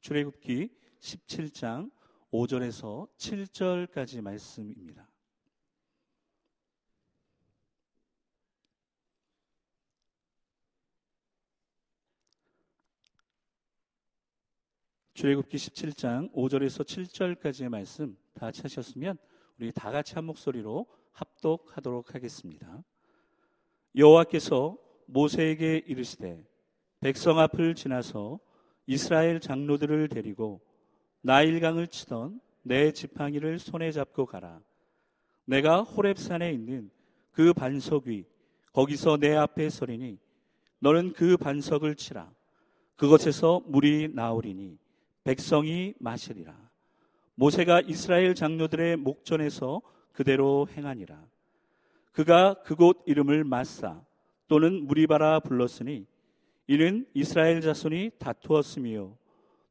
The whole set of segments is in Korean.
출애굽기 17장 5절에서 7절까지 말씀입니다. 출애굽기 17장 5절에서 7절까지의 말씀 다 찾으셨으면 우리 다 같이 한 목소리로 합독하도록 하겠습니다. 여호와께서 모세에게 이르시되 백성 앞을 지나서 이스라엘 장로들을 데리고 나일강을 치던 내 지팡이를 손에 잡고 가라. 내가 호렙산에 있는 그 반석 위 거기서 내 앞에 서리니 너는 그 반석을 치라. 그것에서 물이 나오리니 백성이 마시리라. 모세가 이스라엘 장로들의 목전에서 그대로 행하니라. 그가 그곳 이름을 마사 또는 무리바라 불렀으니 이는 이스라엘 자손이 다투었으며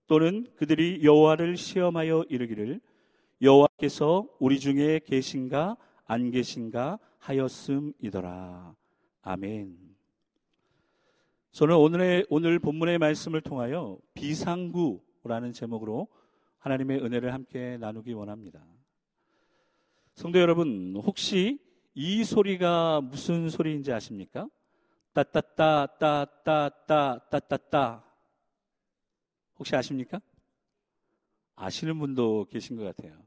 또는 그들이 여호와를 시험하여 이르기를 여호와께서 우리 중에 계신가 안 계신가 하였음이더라. 아멘. 저는 오늘의 오늘 본문의 말씀을 통하여 비상구라는 제목으로 하나님의 은혜를 함께 나누기 원합니다. 성도 여러분, 혹시 이 소리가 무슨 소리인지 아십니까? 따따따 따따따 따따따 혹시 아십니까? 아시는 분도 계신 것 같아요.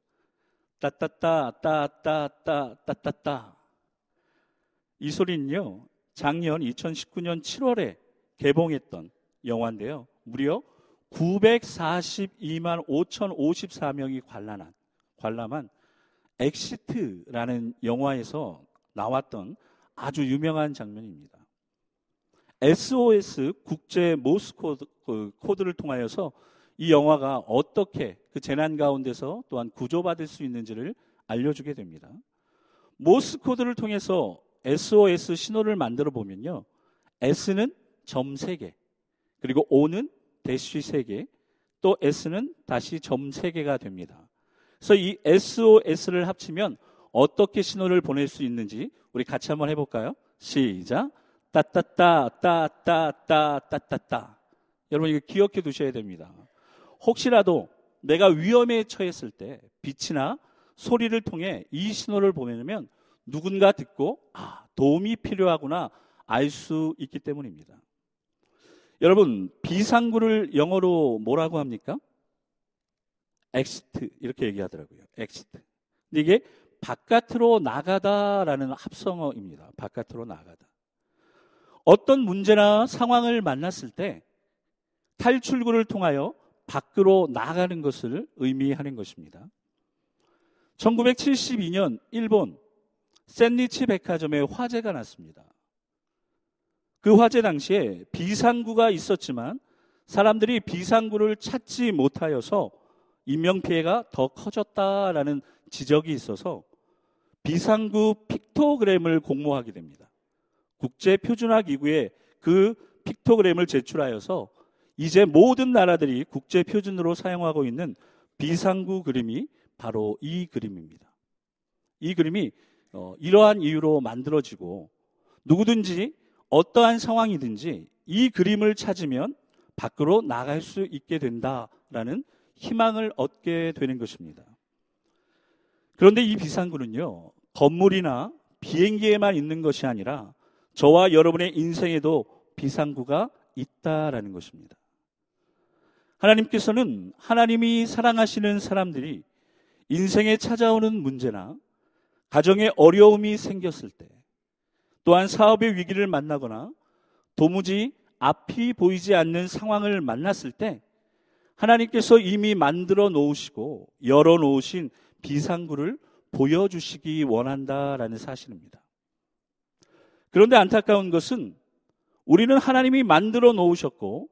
따따따 따따따 따따따 이 소리는요. 작년 2019년 7월에 개봉했던 영화인데요. 무려 942만 5,054명이 관람한 관람한 엑시트라는 영화에서 나왔던 아주 유명한 장면입니다. SOS 국제 Morse code, 그 code를 통하여서 이 영화가 어떻게 그 재난 가운데서 또한 구조받을 수 있는지를 알려주게 됩니다. Morse code를 통해서 SOS 신호를 만들어 보면요. S는 점 3개, 그리고 O는 대쉬 3개, 또 S는 다시 점 3개가 됩니다. 그래서 이 SOS를 합치면 어떻게 신호를 보낼 수 있는지 우리 같이 한번 해볼까요? 시작. 따따따, 따따따, 따따따. 여러분 이거 기억해 두셔야 됩니다. 혹시라도 내가 위험에 처했을 때 빛이나 소리를 통해 이 신호를 보내면 누군가 듣고 아, 도움이 필요하구나 알 수 있기 때문입니다. 여러분, 비상구를 영어로 뭐라고 합니까? Exit 이렇게 얘기하더라고요. Exit. 근데 이게 바깥으로 나가다라는 합성어입니다. 바깥으로 나가다. 어떤 문제나 상황을 만났을 때 탈출구를 통하여 밖으로 나가는 것을 의미하는 것입니다. 1972년 일본 샌리치 백화점에 화재가 났습니다. 그 화재 당시에 비상구가 있었지만 사람들이 비상구를 찾지 못하여서 인명피해가 더 커졌다라는 지적이 있어서 비상구 픽토그램을 공모하게 됩니다. 국제 표준화 기구에 그 픽토그램을 제출하여서 이제 모든 나라들이 국제 표준으로 사용하고 있는 비상구 그림이 바로 이 그림입니다. 이 그림이 어, 이러한 이유로 만들어지고 누구든지 어떠한 상황이든지 이 그림을 찾으면 밖으로 나갈 수 있게 된다라는 희망을 얻게 되는 것입니다. 그런데 이 비상구는요, 건물이나 비행기에만 있는 것이 아니라 저와 여러분의 인생에도 비상구가 있다라는 것입니다. 하나님께서는 하나님이 사랑하시는 사람들이 인생에 찾아오는 문제나 가정에 어려움이 생겼을 때 또한 사업의 위기를 만나거나 도무지 앞이 보이지 않는 상황을 만났을 때 하나님께서 이미 만들어 놓으시고 열어 놓으신 비상구를 보여주시기 원한다라는 사실입니다. 그런데 안타까운 것은 우리는 하나님이 만들어 놓으셨고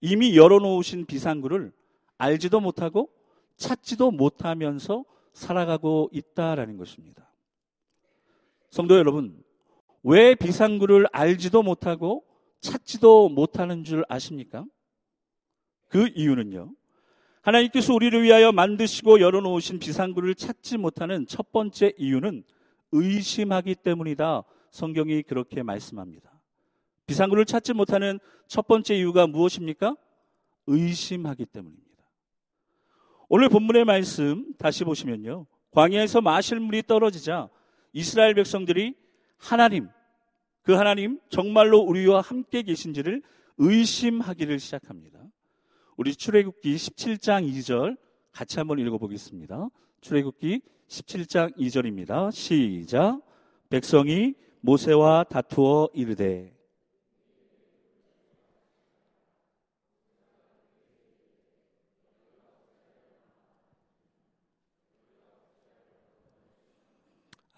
이미 열어 놓으신 비상구를 알지도 못하고 찾지도 못하면서 살아가고 있다라는 것입니다. 성도 여러분, 왜 비상구를 알지도 못하고 찾지도 못하는 줄 아십니까? 그 이유는요. 하나님께서 우리를 위하여 만드시고 열어놓으신 비상구를 찾지 못하는 첫 번째 이유는 의심하기 때문이다. 성경이 그렇게 말씀합니다. 비상구를 찾지 못하는 첫 번째 이유가 무엇입니까? 의심하기 때문입니다. 오늘 본문의 말씀 다시 보시면요. 광야에서 마실 물이 떨어지자 이스라엘 백성들이 하나님, 그 하나님 정말로 우리와 함께 계신지를 의심하기를 시작합니다. 우리 출애굽기 17장 2절 같이 한번 읽어보겠습니다. 출애굽기 17장 2절입니다. 시작. 백성이 모세와 다투어 이르되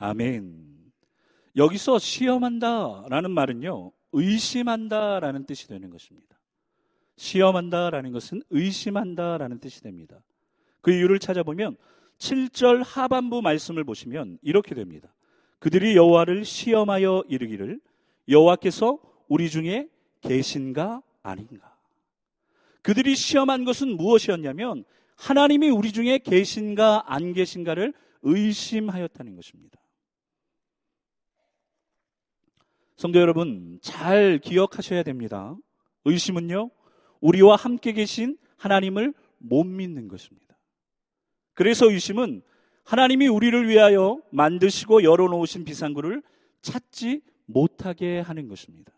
아멘. 여기서 시험한다 라는 말은요, 의심한다 라는 뜻이 되는 것입니다. 시험한다 라는 것은 의심한다 라는 뜻이 됩니다. 그 이유를 찾아보면 7절 하반부 말씀을 보시면 이렇게 됩니다. 그들이 여호와를 시험하여 이르기를 여호와께서 우리 중에 계신가 아닌가. 그들이 시험한 것은 무엇이었냐면 하나님이 우리 중에 계신가 안 계신가를 의심하였다는 것입니다. 성도 여러분, 잘 기억하셔야 됩니다. 의심은요, 우리와 함께 계신 하나님을 못 믿는 것입니다. 그래서 의심은 하나님이 우리를 위하여 만드시고 열어놓으신 비상구를 찾지 못하게 하는 것입니다.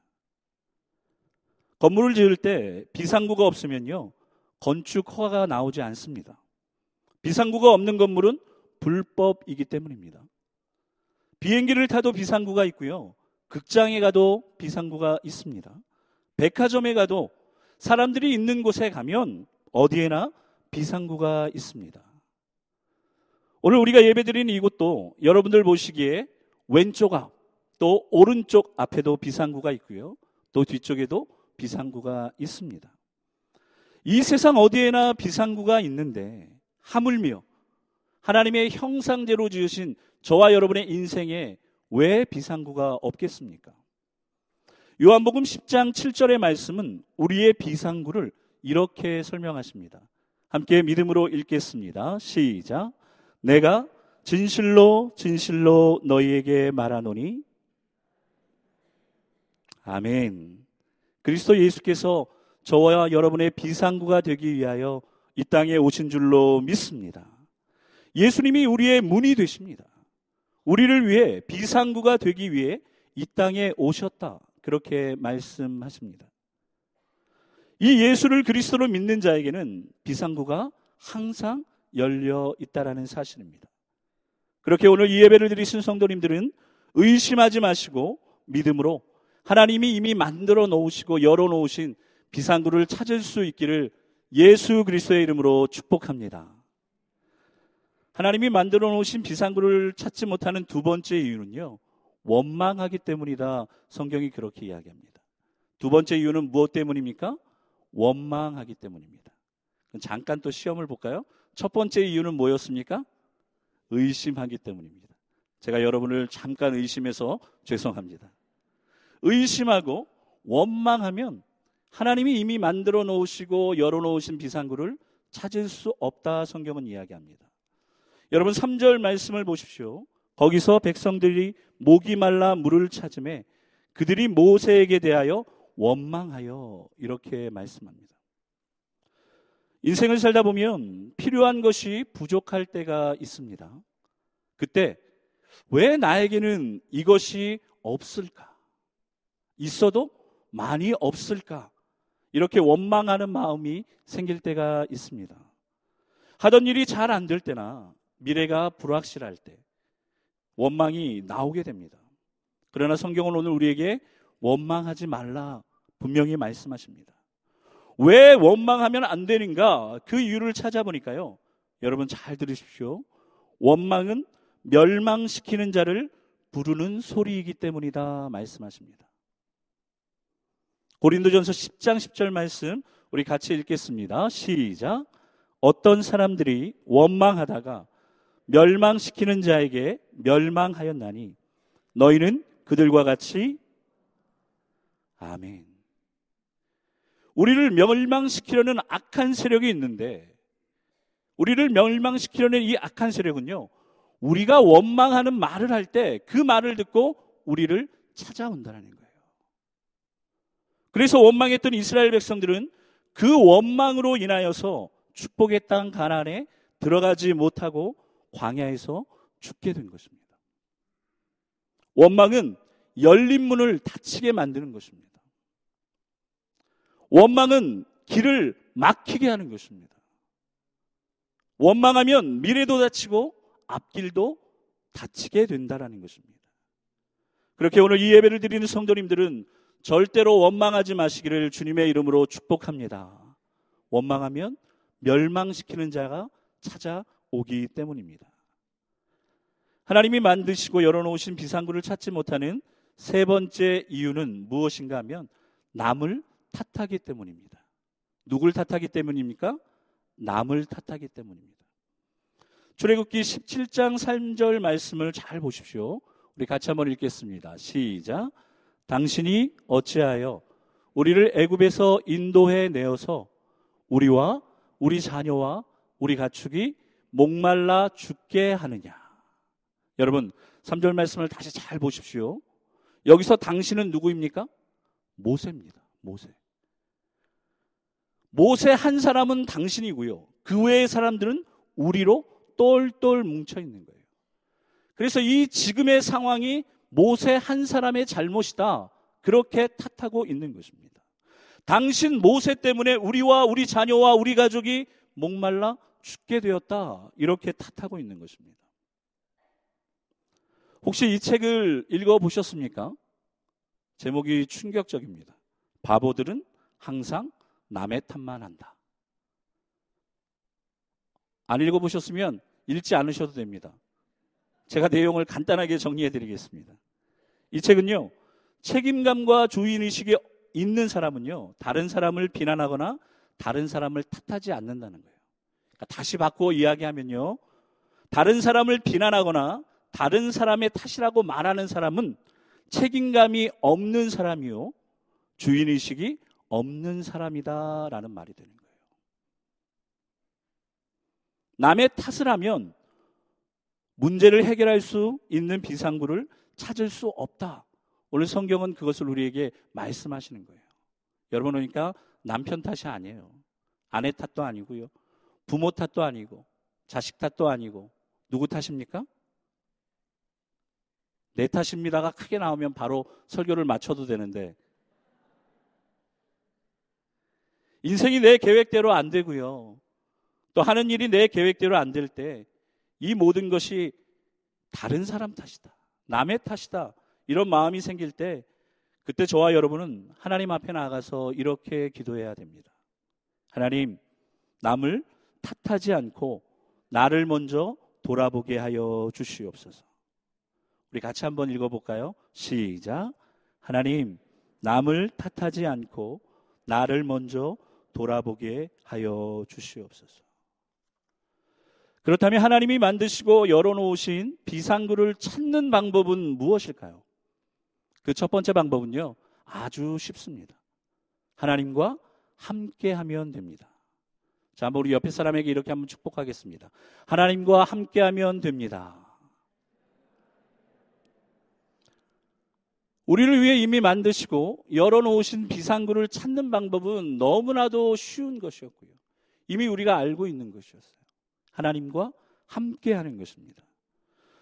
건물을 지을 때 비상구가 없으면요, 건축 허가가 나오지 않습니다. 비상구가 없는 건물은 불법이기 때문입니다. 비행기를 타도 비상구가 있고요. 극장에 가도 비상구가 있습니다. 백화점에 가도 사람들이 있는 곳에 가면 어디에나 비상구가 있습니다. 오늘 우리가 예배드리는 이곳도 여러분들 보시기에 왼쪽 앞, 또 오른쪽 앞에도 비상구가 있고요. 또 뒤쪽에도 비상구가 있습니다. 이 세상 어디에나 비상구가 있는데 하물며 하나님의 형상대로 지으신 저와 여러분의 인생에 왜 비상구가 없겠습니까? 요한복음 10장 7절의 말씀은 우리의 비상구를 이렇게 설명하십니다. 함께 믿음으로 읽겠습니다. 시작. 내가 진실로 진실로 너희에게 말하노니 아멘. 그리스도 예수께서 저와 여러분의 비상구가 되기 위하여 이 땅에 오신 줄로 믿습니다. 예수님이 우리의 문이 되십니다. 우리를 위해 비상구가 되기 위해 이 땅에 오셨다. 그렇게 말씀하십니다. 이 예수를 그리스도로 믿는 자에게는 비상구가 항상 열려 있다라는 사실입니다. 그렇게 오늘 이 예배를 드리신 성도님들은 의심하지 마시고 믿음으로 하나님이 이미 만들어 놓으시고 열어 놓으신 비상구를 찾을 수 있기를 예수 그리스도의 이름으로 축복합니다. 하나님이 만들어 놓으신 비상구를 찾지 못하는 두 번째 이유는요. 원망하기 때문이다. 성경이 그렇게 이야기합니다. 두 번째 이유는 무엇 때문입니까? 원망하기 때문입니다. 잠깐 또 시험을 볼까요? 첫 번째 이유는 뭐였습니까? 의심하기 때문입니다. 제가 여러분을 잠깐 의심해서 죄송합니다. 의심하고 원망하면 하나님이 이미 만들어 놓으시고 열어 놓으신 비상구를 찾을 수 없다 성경은 이야기합니다. 여러분 3절 말씀을 보십시오. 거기서 백성들이 목이 말라 물을 찾음에 그들이 모세에게 대하여 원망하여 이렇게 말씀합니다. 인생을 살다 보면 필요한 것이 부족할 때가 있습니다. 그때 왜 나에게는 이것이 없을까? 있어도 많이 없을까? 이렇게 원망하는 마음이 생길 때가 있습니다. 하던 일이 잘 안 될 때나 미래가 불확실할 때 원망이 나오게 됩니다. 그러나 성경은 오늘 우리에게 원망하지 말라 분명히 말씀하십니다. 왜 원망하면 안 되는가? 그 이유를 찾아보니까요. 여러분 잘 들으십시오. 원망은 멸망시키는 자를 부르는 소리이기 때문이다 말씀하십니다. 고린도전서 10장 10절 말씀 우리 같이 읽겠습니다. 시작. 어떤 사람들이 원망하다가 멸망시키는 자에게 멸망하였나니 너희는 그들과 같이 아멘. 우리를 멸망시키려는 악한 세력이 있는데 우리를 멸망시키려는 이 악한 세력은요. 우리가 원망하는 말을 할 때 그 말을 듣고 우리를 찾아온다는 거예요. 그래서 원망했던 이스라엘 백성들은 그 원망으로 인하여서 축복의 땅 가나안에 들어가지 못하고 광야에서 죽게 된 것입니다. 원망은 열린 문을 닫히게 만드는 것입니다. 원망은 길을 막히게 하는 것입니다. 원망하면 미래도 닫히고 앞길도 닫히게 된다라는 것입니다. 그렇게 오늘 이 예배를 드리는 성도님들은 절대로 원망하지 마시기를 주님의 이름으로 축복합니다. 원망하면 멸망시키는 자가 찾아오기 때문입니다. 하나님이 만드시고 열어놓으신 비상구를 찾지 못하는 세 번째 이유는 무엇인가 하면 남을 탓하기 때문입니다. 누굴 탓하기 때문입니까? 남을 탓하기 때문입니다. 출애굽기 17장 3절 말씀을 잘 보십시오. 우리 같이 한번 읽겠습니다. 시작. 당신이 어찌하여 우리를 애굽에서 인도해 내어서 우리와 우리 자녀와 우리 가축이 목말라 죽게 하느냐. 여러분, 3절 말씀을 다시 잘 보십시오. 여기서 당신은 누구입니까? 모세입니다. 모세. 모세 한 사람은 당신이고요. 그 외의 사람들은 우리로 똘똘 뭉쳐 있는 거예요. 그래서 이 지금의 상황이 모세 한 사람의 잘못이다. 그렇게 탓하고 있는 것입니다. 당신 모세 때문에 우리와 우리 자녀와 우리 가족이 목말라 죽게 되었다. 이렇게 탓하고 있는 것입니다. 혹시 이 책을 읽어 보셨습니까? 제목이 충격적입니다. 바보들은 항상 남의 탓만 한다. 안 읽어 보셨으면 읽지 않으셔도 됩니다. 제가 내용을 간단하게 정리해 드리겠습니다. 이 책은요, 책임감과 주인의식이 있는 사람은요, 다른 사람을 비난하거나 다른 사람을 탓하지 않는다는 거예요. 그러니까 다시 바꾸어 이야기하면요, 다른 사람을 비난하거나 다른 사람의 탓이라고 말하는 사람은 책임감이 없는 사람이요, 주인의식이 없는 사람이다 라는 말이 되는 거예요. 남의 탓을 하면 문제를 해결할 수 있는 비상구를 찾을 수 없다. 오늘 성경은 그것을 우리에게 말씀하시는 거예요. 여러분 그러니까 남편 탓이 아니에요. 아내 탓도 아니고요. 부모 탓도 아니고 자식 탓도 아니고 누구 탓입니까? 내 탓입니다가 크게 나오면 바로 설교를 맞춰도 되는데 인생이 내 계획대로 안 되고요. 또 하는 일이 내 계획대로 안 될 때 이 모든 것이 다른 사람 탓이다. 남의 탓이다. 이런 마음이 생길 때 그때 저와 여러분은 하나님 앞에 나가서 이렇게 기도해야 됩니다. 하나님, 남을 탓하지 않고 나를 먼저 돌아보게 하여 주시옵소서. 우리 같이 한번 읽어볼까요? 시작. 하나님, 남을 탓하지 않고 나를 먼저 돌아보게 하여 주시옵소서. 그렇다면 하나님이 만드시고 열어놓으신 비상구를 찾는 방법은 무엇일까요? 그 첫 번째 방법은요, 아주 쉽습니다. 하나님과 함께 하면 됩니다. 자, 한번 우리 옆에 사람에게 이렇게 한번 축복하겠습니다. 하나님과 함께 하면 됩니다. 우리를 위해 이미 만드시고 열어놓으신 비상구를 찾는 방법은 너무나도 쉬운 것이었고요. 이미 우리가 알고 있는 것이었어요. 하나님과 함께 하는 것입니다.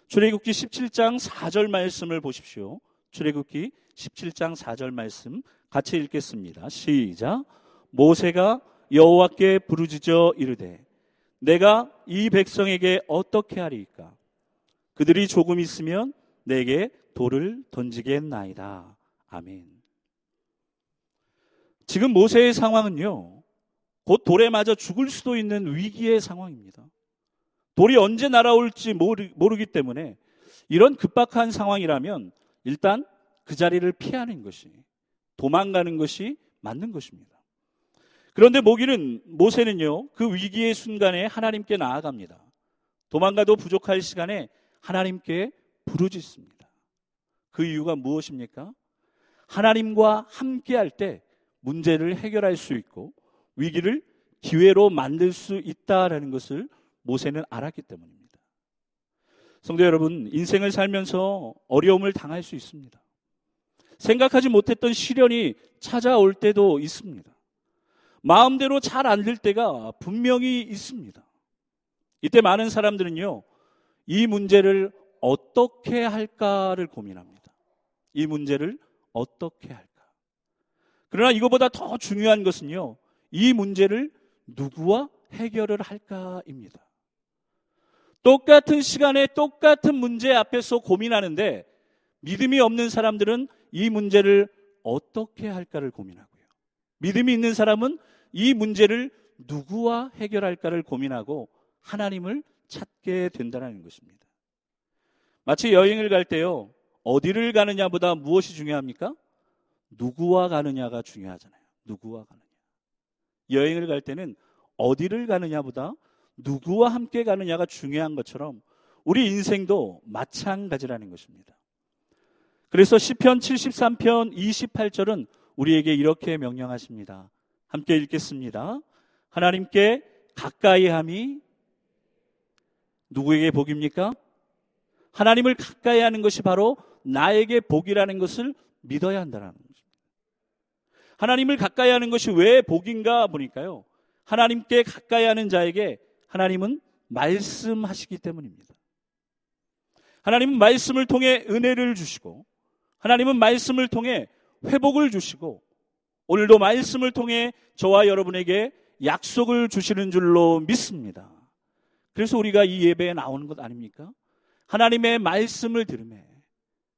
출애굽기 17장 4절 말씀을 보십시오. 출애굽기 17장 4절 말씀 같이 읽겠습니다. 시작. 모세가 여호와께 부르짖어 이르되 내가 이 백성에게 어떻게 하리까? 그들이 조금 있으면 내게 돌을 던지겠나이다. 아멘. 지금 모세의 상황은요, 곧 돌에 맞아 죽을 수도 있는 위기의 상황입니다. 돌이 언제 날아올지 모르, 모르 기 때문에 이런 급박한 상황이라면 일단 그 자리를 피하는 것이, 도망가는 것이 맞는 것입니다. 그런데 모기는, 모세는요, 그 위기의 순간에 하나님께 나아갑니다. 도망가도 부족할 시간에 하나님께 부르짖습니다. 그 이유가 무엇입니까? 하나님과 함께 할 때 문제를 해결할 수 있고 위기를 기회로 만들 수 있다라는 것을 모세는 알았기 때문입니다. 성도 여러분, 인생을 살면서 어려움을 당할 수 있습니다. 생각하지 못했던 시련이 찾아올 때도 있습니다. 마음대로 잘 안 될 때가 분명히 있습니다. 이때 많은 사람들은요, 이 문제를 어떻게 할까를 고민합니다. 이 문제를 어떻게 할까? 그러나 이거보다 더 중요한 것은요, 이 문제를 누구와 해결을 할까입니다. 똑같은 시간에 똑같은 문제 앞에서 고민하는데 믿음이 없는 사람들은 이 문제를 어떻게 할까를 고민하고요. 믿음이 있는 사람은 이 문제를 누구와 해결할까를 고민하고 하나님을 찾게 된다는 것입니다. 마치 여행을 갈 때요, 어디를 가느냐보다 무엇이 중요합니까? 누구와 가느냐가 중요하잖아요. 누구와 가느냐. 여행을 갈 때는 어디를 가느냐보다 누구와 함께 가느냐가 중요한 것처럼 우리 인생도 마찬가지라는 것입니다. 그래서 시편 73편 28절은 우리에게 이렇게 명령하십니다. 함께 읽겠습니다. 하나님께 가까이 함이 누구에게 복입니까? 하나님을 가까이 하는 것이 바로 나에게 복이라는 것을 믿어야 한다는 것입니다. 하나님을 가까이 하는 것이 왜 복인가 보니까요. 하나님께 가까이 하는 자에게 하나님은 말씀하시기 때문입니다. 하나님은 말씀을 통해 은혜를 주시고 하나님은 말씀을 통해 회복을 주시고 오늘도 말씀을 통해 저와 여러분에게 약속을 주시는 줄로 믿습니다. 그래서 우리가 이 예배에 나오는 것 아닙니까? 하나님의 말씀을 들으며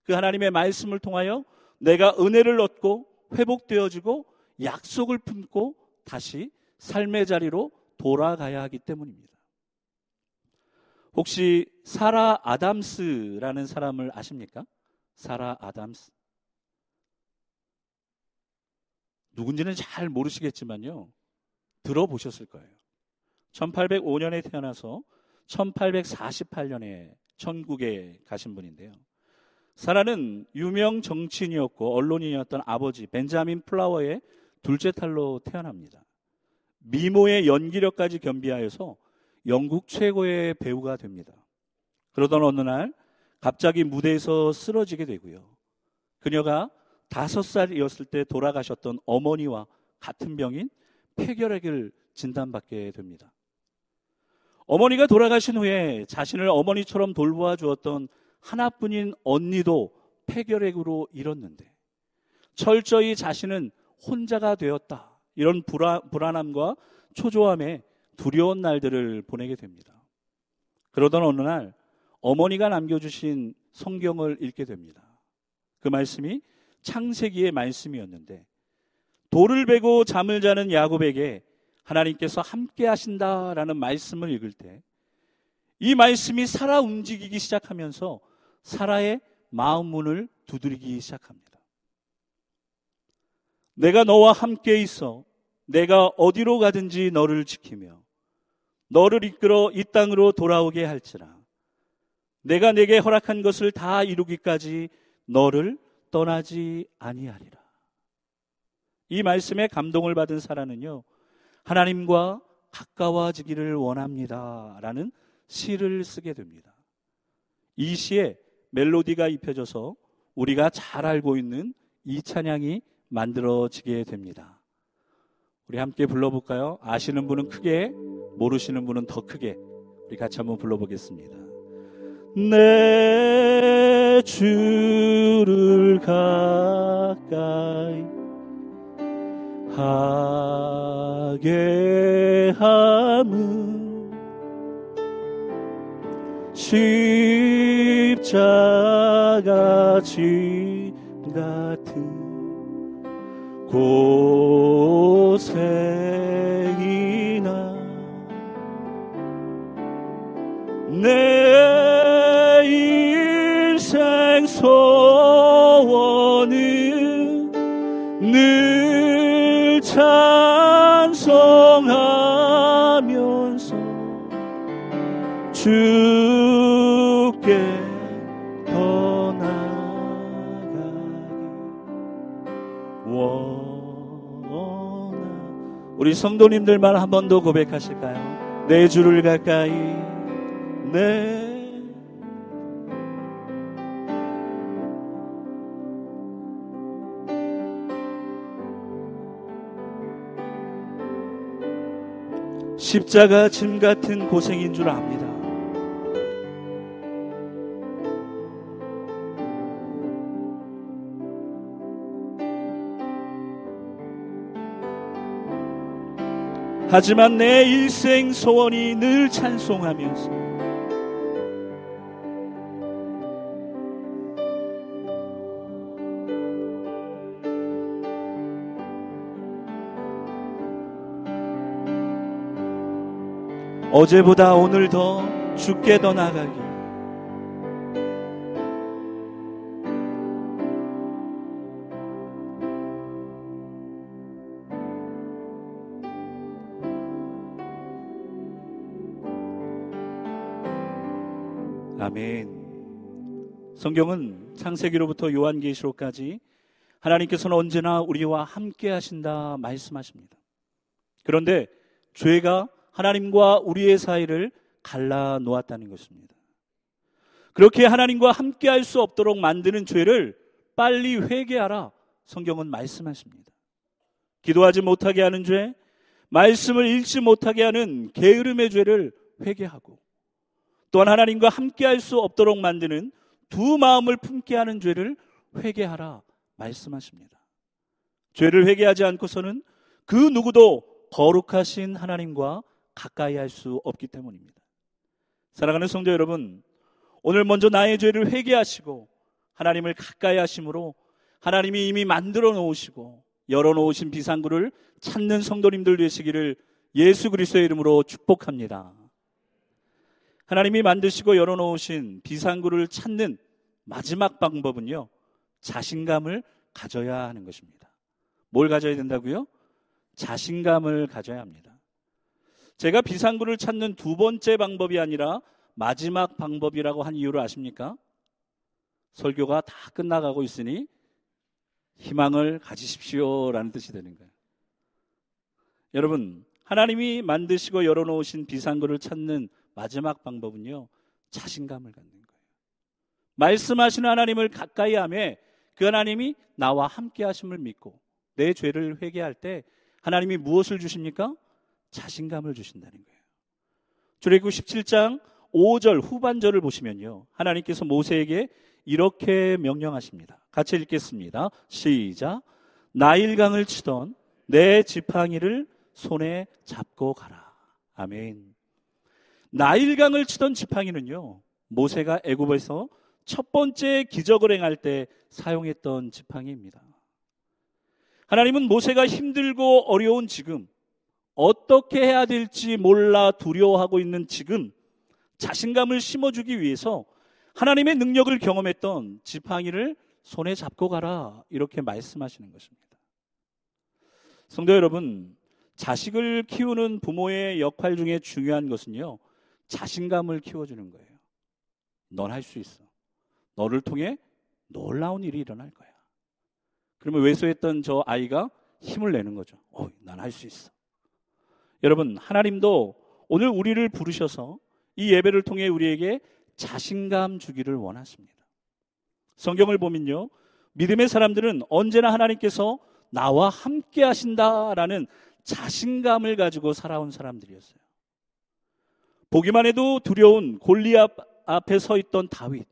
그 하나님의 말씀을 통하여 내가 은혜를 얻고 회복되어지고 약속을 품고 다시 삶의 자리로 돌아가야 하기 때문입니다. 혹시 사라 아담스라는 사람을 아십니까? 사라 아담스. 누군지는 잘 모르시겠지만요. 들어보셨을 거예요. 1805년에 태어나서 1848년에 천국에 가신 분인데요. 사라는 유명 정치인이었고 언론인이었던 아버지 벤자민 플라워의 둘째 딸로 태어납니다. 미모의 연기력까지 겸비하여서 영국 최고의 배우가 됩니다. 그러던 어느 날 갑자기 무대에서 쓰러지게 되고요. 그녀가 다섯 살이었을 때 돌아가셨던 어머니와 같은 병인 폐결핵을 진단받게 됩니다. 어머니가 돌아가신 후에 자신을 어머니처럼 돌보아 주었던 하나뿐인 언니도 폐결핵으로 잃었는데 철저히 자신은 혼자가 되었다. 이런 불안, 불안함과 초조함에 두려운 날들을 보내게 됩니다. 그러던 어느 날 어머니가 남겨주신 성경을 읽게 됩니다. 그 말씀이 창세기의 말씀이었는데 돌을 베고 잠을 자는 야곱에게 하나님께서 함께 하신다라는 말씀을 읽을 때 이 말씀이 살아 움직이기 시작하면서 사라의 마음 문을 두드리기 시작합니다. 내가 너와 함께 있어 내가 어디로 가든지 너를 지키며 너를 이끌어 이 땅으로 돌아오게 할지라 내가 내게 허락한 것을 다 이루기까지 너를 떠나지 아니하리라. 이 말씀에 감동을 받은 사라는요. 하나님과 가까워지기를 원합니다. 라는 시를 쓰게 됩니다. 이 시에 멜로디가 입혀져서 우리가 잘 알고 있는 이 찬양이 만들어지게 됩니다. 우리 함께 불러볼까요? 아시는 분은 크게, 모르시는 분은 더 크게. 우리 같이 한번 불러보겠습니다. 내 주를 가까이 하게 함은 십자가 진 같은 고생이나 내 인생 소원은 늘 찬송하면서 주 성도님들만 한 번 더 고백하실까요? 내 주를 가까이 내 십자가 짐 같은 고생인 줄 압니다. 하지만 내 일생 소원이 늘 찬송하면서 어제보다 오늘 더 죽게 더 나가기. 아멘. 성경은 창세기로부터 요한계시록까지 하나님께서는 언제나 우리와 함께 하신다 말씀하십니다. 그런데 죄가 하나님과 우리의 사이를 갈라 놓았다는 것입니다. 그렇게 하나님과 함께 할 수 없도록 만드는 죄를 빨리 회개하라. 성경은 말씀하십니다. 기도하지 못하게 하는 죄, 말씀을 읽지 못하게 하는 게으름의 죄를 회개하고 또한 하나님과 함께 할 수 없도록 만드는 두 마음을 품게 하는 죄를 회개하라 말씀하십니다. 죄를 회개하지 않고서는 그 누구도 거룩하신 하나님과 가까이 할 수 없기 때문입니다. 사랑하는 성도 여러분, 오늘 먼저 나의 죄를 회개하시고 하나님을 가까이 하심으로 하나님이 이미 만들어 놓으시고 열어 놓으신 비상구를 찾는 성도님들 되시기를 예수 그리스도의 이름으로 축복합니다. 하나님이 만드시고 열어 놓으신 비상구를 찾는 마지막 방법은요. 자신감을 가져야 하는 것입니다. 뭘 가져야 된다고요? 자신감을 가져야 합니다. 제가 비상구를 찾는 두 번째 방법이 아니라 마지막 방법이라고 한 이유를 아십니까? 설교가 다 끝나가고 있으니 희망을 가지십시오라는 뜻이 되는 거예요. 여러분, 하나님이 만드시고 열어놓으신 비상구를 찾는 마지막 방법은요, 자신감을 갖는 거예요. 말씀하시는 하나님을 가까이 하며 그 하나님이 나와 함께 하심을 믿고 내 죄를 회개할 때 하나님이 무엇을 주십니까? 자신감을 주신다는 거예요. 출애굽 17장 5절 후반절을 보시면요. 하나님께서 모세에게 이렇게 명령하십니다. 같이 읽겠습니다. 시작. 나일강을 치던 내 지팡이를 손에 잡고 가라. 아멘. 나일강을 치던 지팡이는요. 모세가 애굽에서 첫 번째 기적을 행할 때 사용했던 지팡이입니다. 하나님은 모세가 힘들고 어려운 지금 어떻게 해야 될지 몰라 두려워하고 있는 지금 자신감을 심어주기 위해서 하나님의 능력을 경험했던 지팡이를 손에 잡고 가라 이렇게 말씀하시는 것입니다. 성도 여러분, 자식을 키우는 부모의 역할 중에 중요한 것은요, 자신감을 키워주는 거예요. 넌 할 수 있어. 너를 통해 놀라운 일이 일어날 거야. 그러면 외소했던 저 아이가 힘을 내는 거죠. 어, 난 할 수 있어. 여러분, 하나님도 오늘 우리를 부르셔서 이 예배를 통해 우리에게 자신감 주기를 원하십니다. 성경을 보면요. 믿음의 사람들은 언제나 하나님께서 나와 함께 하신다라는 자신감을 가지고 살아온 사람들이었어요. 보기만 해도 두려운 골리앗 앞에 서 있던 다윗.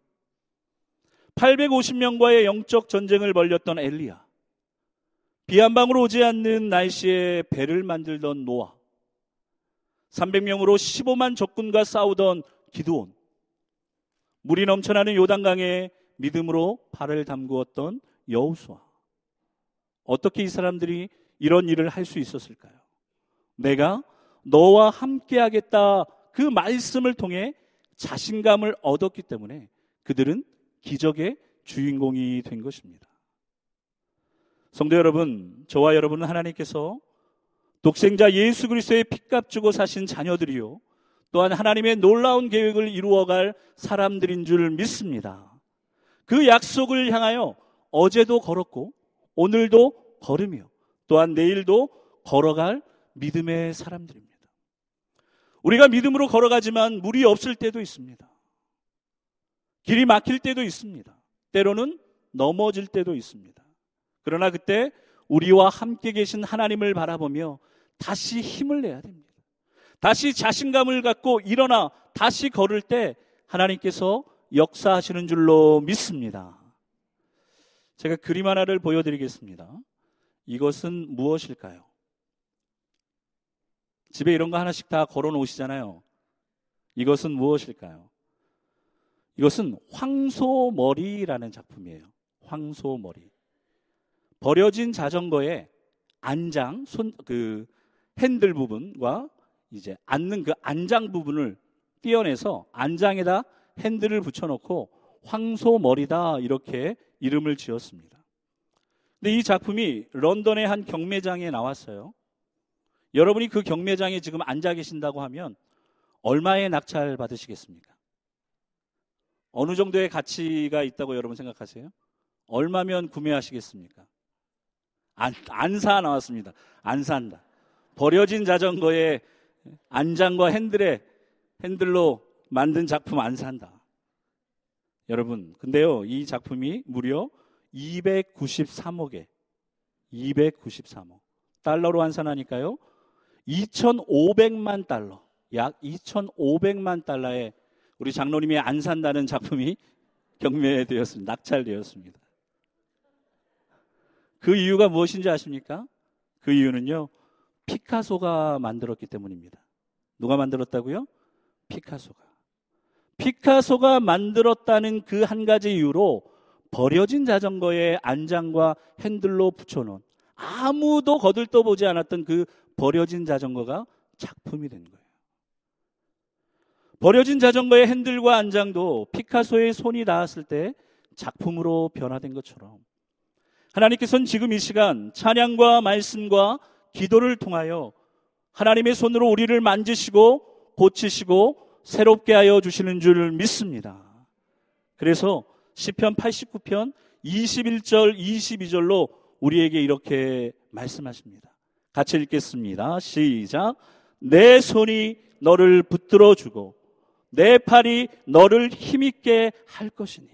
850명과의 영적 전쟁을 벌렸던 엘리야. 비 한 방울 오지 않는 날씨에 배를 만들던 노아. 300명으로 15만 적군과 싸우던 기드온. 물이 넘쳐나는 요단강에 믿음으로 발을 담그었던 여우수아. 어떻게 이 사람들이 이런 일을 할 수 있었을까요? 내가 너와 함께 하겠다 그 말씀을 통해 자신감을 얻었기 때문에 그들은 기적의 주인공이 된 것입니다. 성도 여러분, 저와 여러분은 하나님께서 독생자 예수 그리스도의 핏값 주고 사신 자녀들이요. 또한 하나님의 놀라운 계획을 이루어갈 사람들인 줄 믿습니다. 그 약속을 향하여 어제도 걸었고 오늘도 걸으며 또한 내일도 걸어갈 믿음의 사람들입니다. 우리가 믿음으로 걸어가지만 물이 없을 때도 있습니다. 길이 막힐 때도 있습니다. 때로는 넘어질 때도 있습니다. 그러나 그때 우리와 함께 계신 하나님을 바라보며 다시 힘을 내야 됩니다. 다시 자신감을 갖고 일어나 다시 걸을 때 하나님께서 역사하시는 줄로 믿습니다. 제가 그림 하나를 보여드리겠습니다. 이것은 무엇일까요? 집에 이런 거 하나씩 다 걸어 놓으시잖아요. 이것은 무엇일까요? 이것은 황소머리라는 작품이에요. 황소머리. 버려진 자전거의 안장, 손, 그 핸들 부분과 이제 앉는 그 안장 부분을 떼어내서 안장에다 핸들을 붙여놓고 황소머리다 이렇게 이름을 지었습니다. 근데 이 작품이 런던의 한 경매장에 나왔어요. 여러분이 그 경매장에 지금 앉아 계신다고 하면 얼마의 낙찰 받으시겠습니까? 어느 정도의 가치가 있다고 여러분 생각하세요? 얼마면 구매하시겠습니까? 안, 안사 나왔습니다. 안 산다. 버려진 자전거에 안장과 핸들에 핸들로 만든 작품 안 산다. 여러분, 근데요, 이 작품이 무려 293억에 293억 달러로 환산하니까요, 2,500만 달러, 약 2,500만 달러에 우리 장로님이 안 산다는 작품이 경매되었습니다. 낙찰되었습니다. 그 이유가 무엇인지 아십니까? 그 이유는요, 피카소가 만들었기 때문입니다. 누가 만들었다고요? 피카소가. 피카소가 만들었다는 그 한 가지 이유로 버려진 자전거에 안장과 핸들로 붙여놓은 아무도 거들떠보지 않았던 그 버려진 자전거가 작품이 된 거예요. 버려진 자전거의 핸들과 안장도 피카소의 손이 닿았을 때 작품으로 변화된 것처럼 하나님께서는 지금 이 시간 찬양과 말씀과 기도를 통하여 하나님의 손으로 우리를 만지시고 고치시고 새롭게 하여 주시는 줄 믿습니다. 그래서 시편 89편 21절 22절로 우리에게 이렇게 말씀하십니다. 같이 읽겠습니다. 시작. 내 손이 너를 붙들어 주고 내 팔이 너를 힘있게 할 것이니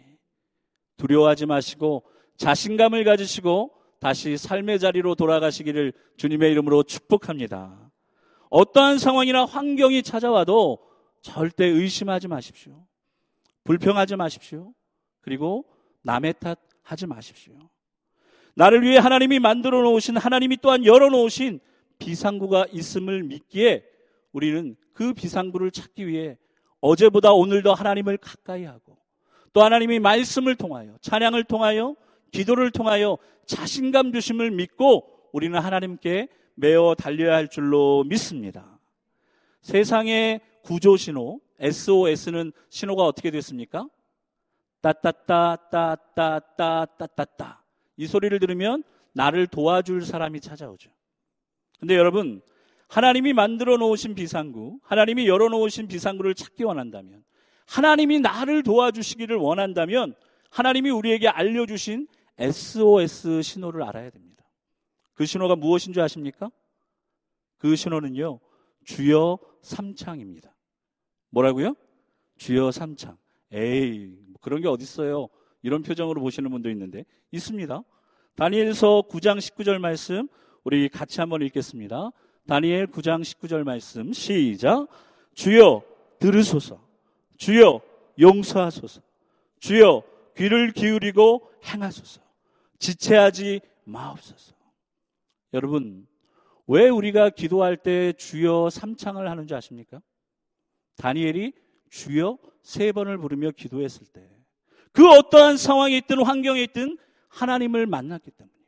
두려워하지 마시고 자신감을 가지시고 다시 삶의 자리로 돌아가시기를 주님의 이름으로 축복합니다. 어떠한 상황이나 환경이 찾아와도 절대 의심하지 마십시오. 불평하지 마십시오. 그리고 남의 탓 하지 마십시오. 나를 위해 하나님이 만들어 놓으신 하나님이 또한 열어 놓으신 비상구가 있음을 믿기에 우리는 그 비상구를 찾기 위해 어제보다 오늘 더 하나님을 가까이 하고 또 하나님이 말씀을 통하여 찬양을 통하여 기도를 통하여 자신감 주심을 믿고 우리는 하나님께 매어 달려야 할 줄로 믿습니다. 세상의 구조 신호 SOS는 신호가 어떻게 됐습니까? 따따따따따따따따따 이 소리를 들으면 나를 도와줄 사람이 찾아오죠. 근데 여러분 하나님이 만들어 놓으신 비상구, 하나님이 열어 놓으신 비상구를 찾기 원한다면 하나님이 나를 도와주시기를 원한다면 하나님이 우리에게 알려주신 SOS 신호를 알아야 됩니다. 그 신호가 무엇인 줄 아십니까? 그 신호는요, 주여 삼창입니다. 뭐라고요? 주여 삼창. 에이, 뭐 그런 게 어딨어요. 이런 표정으로 보시는 분도 있는데, 있습니다. 다니엘서 9장 19절 말씀, 우리 같이 한번 읽겠습니다. 다니엘 9장 19절 말씀, 시작. 주여 들으소서. 주여 용서하소서. 주여 귀를 기울이고 행하소서. 지체하지 마옵소서. 여러분, 왜 우리가 기도할 때 주여 삼창을 하는지 아십니까? 다니엘이 주여 세 번을 부르며 기도했을 때 그 어떠한 상황이 있든 환경에 있든 하나님을 만났기 때문이에요.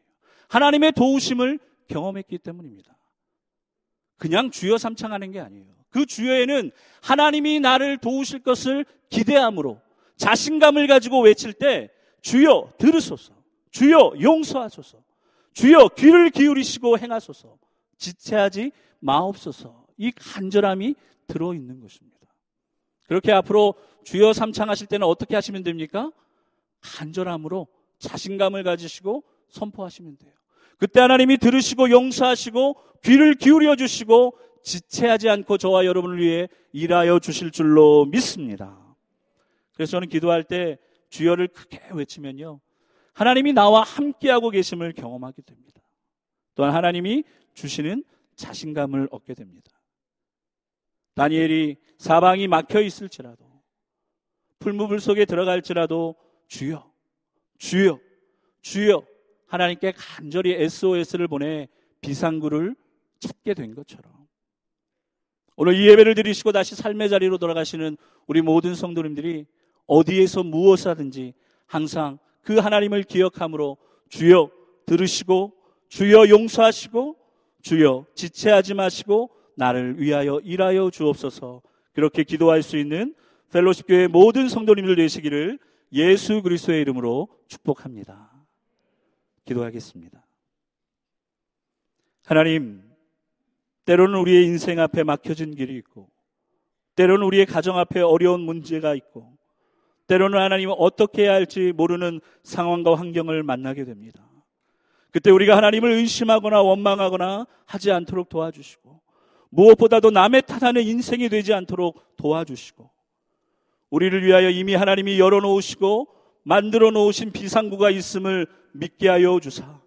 하나님의 도우심을 경험했기 때문입니다. 그냥 주여 삼창하는 게 아니에요. 그 주여에는 하나님이 나를 도우실 것을 기대함으로 자신감을 가지고 외칠 때 주여 들으소서. 주여 용서하소서. 주여 귀를 기울이시고 행하소서. 지체하지 마옵소서. 이 간절함이 들어있는 것입니다. 그렇게 앞으로 주여 삼창하실 때는 어떻게 하시면 됩니까? 간절함으로 자신감을 가지시고 선포하시면 돼요. 그때 하나님이 들으시고 용서하시고 귀를 기울여 주시고 지체하지 않고 저와 여러분을 위해 일하여 주실 줄로 믿습니다. 그래서 저는 기도할 때 주여를 크게 외치면요. 하나님이 나와 함께하고 계심을 경험하게 됩니다. 또한 하나님이 주시는 자신감을 얻게 됩니다. 다니엘이 사방이 막혀 있을지라도 풀무불 속에 들어갈지라도 주여, 주여, 주여 하나님께 간절히 SOS를 보내 비상구를 찾게 된 것처럼. 오늘 이 예배를 드리시고 다시 삶의 자리로 돌아가시는 우리 모든 성도님들이 어디에서 무엇을 하든지 항상 그 하나님을 기억함으로 주여 들으시고 주여 용서하시고 주여 지체하지 마시고 나를 위하여 일하여 주옵소서 그렇게 기도할 수 있는 펠로십 교회 모든 성도님들 되시기를 예수 그리스도의 이름으로 축복합니다. 기도하겠습니다. 하나님, 때로는 우리의 인생 앞에 막혀진 길이 있고, 때로는 우리의 가정 앞에 어려운 문제가 있고, 때로는 하나님은 어떻게 해야 할지 모르는 상황과 환경을 만나게 됩니다. 그때 우리가 하나님을 의심하거나 원망하거나 하지 않도록 도와주시고, 무엇보다도 남의 탓하는 인생이 되지 않도록 도와주시고, 우리를 위하여 이미 하나님이 열어놓으시고 만들어 놓으신 비상구가 있음을 믿게 하여 주사,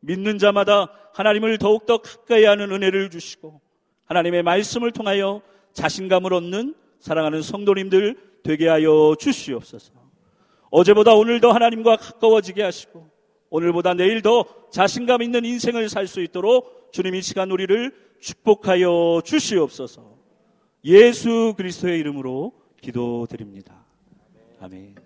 믿는 자마다 하나님을 더욱더 가까이 하는 은혜를 주시고, 하나님의 말씀을 통하여 자신감을 얻는 사랑하는 성도님들 되게 하여 주시옵소서. 어제보다 오늘 더 하나님과 가까워지게 하시고, 오늘보다 내일 더 자신감 있는 인생을 살 수 있도록 주님 이 시간 우리를 축복하여 주시옵소서. 예수 그리스도의 이름으로 기도드립니다. 아멘.